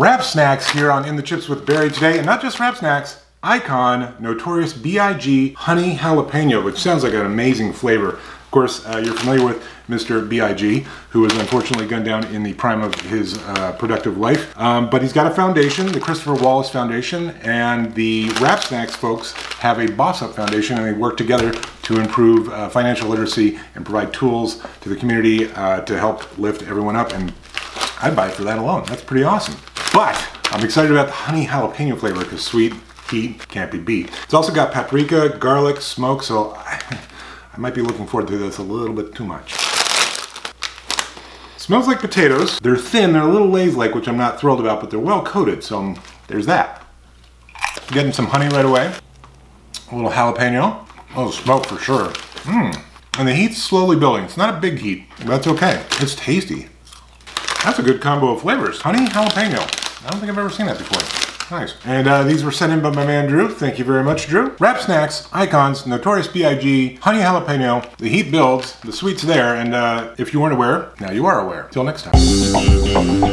Rap Snacks here on In the Chips with Barry today, and not just Rap Snacks, Icon Notorious B.I.G. Honey Jalapeno, which sounds like an amazing flavor. Of course, uh, you're familiar with Mr. B.I.G., who was unfortunately gunned down in the prime of his uh, productive life. Um, but he's got a foundation, the Christopher Wallace Foundation, and the Rap Snacks folks have a Boss Up Foundation, and they work together to improve uh, financial literacy and provide tools to the community uh, to help lift everyone up. And I'd buy it for that alone. That's pretty awesome. But I'm excited about the honey jalapeno flavor because sweet, heat, can't be beat. It's also got paprika, garlic, smoke, so I, I might be looking forward to this a little bit too much. Smells like potatoes. They're thin, they're a little Lay's-like, which I'm not thrilled about, but they're well coated, so um, there's that. Getting some honey right away. A little jalapeno. Oh, smoke for sure. Mmm. And the heat's slowly building. It's not a big heat, but that's okay. It's tasty. That's a good combo of flavors. Honey jalapeno. I don't think I've ever seen that before. Nice. And uh, these were sent in by my man Drew. Thank you very much, Drew. Rap Snacks, Icons, Notorious B.I.G., Honey Jalapeno. The heat builds, the sweet's there, and uh, if you weren't aware, now you are aware. Till next time.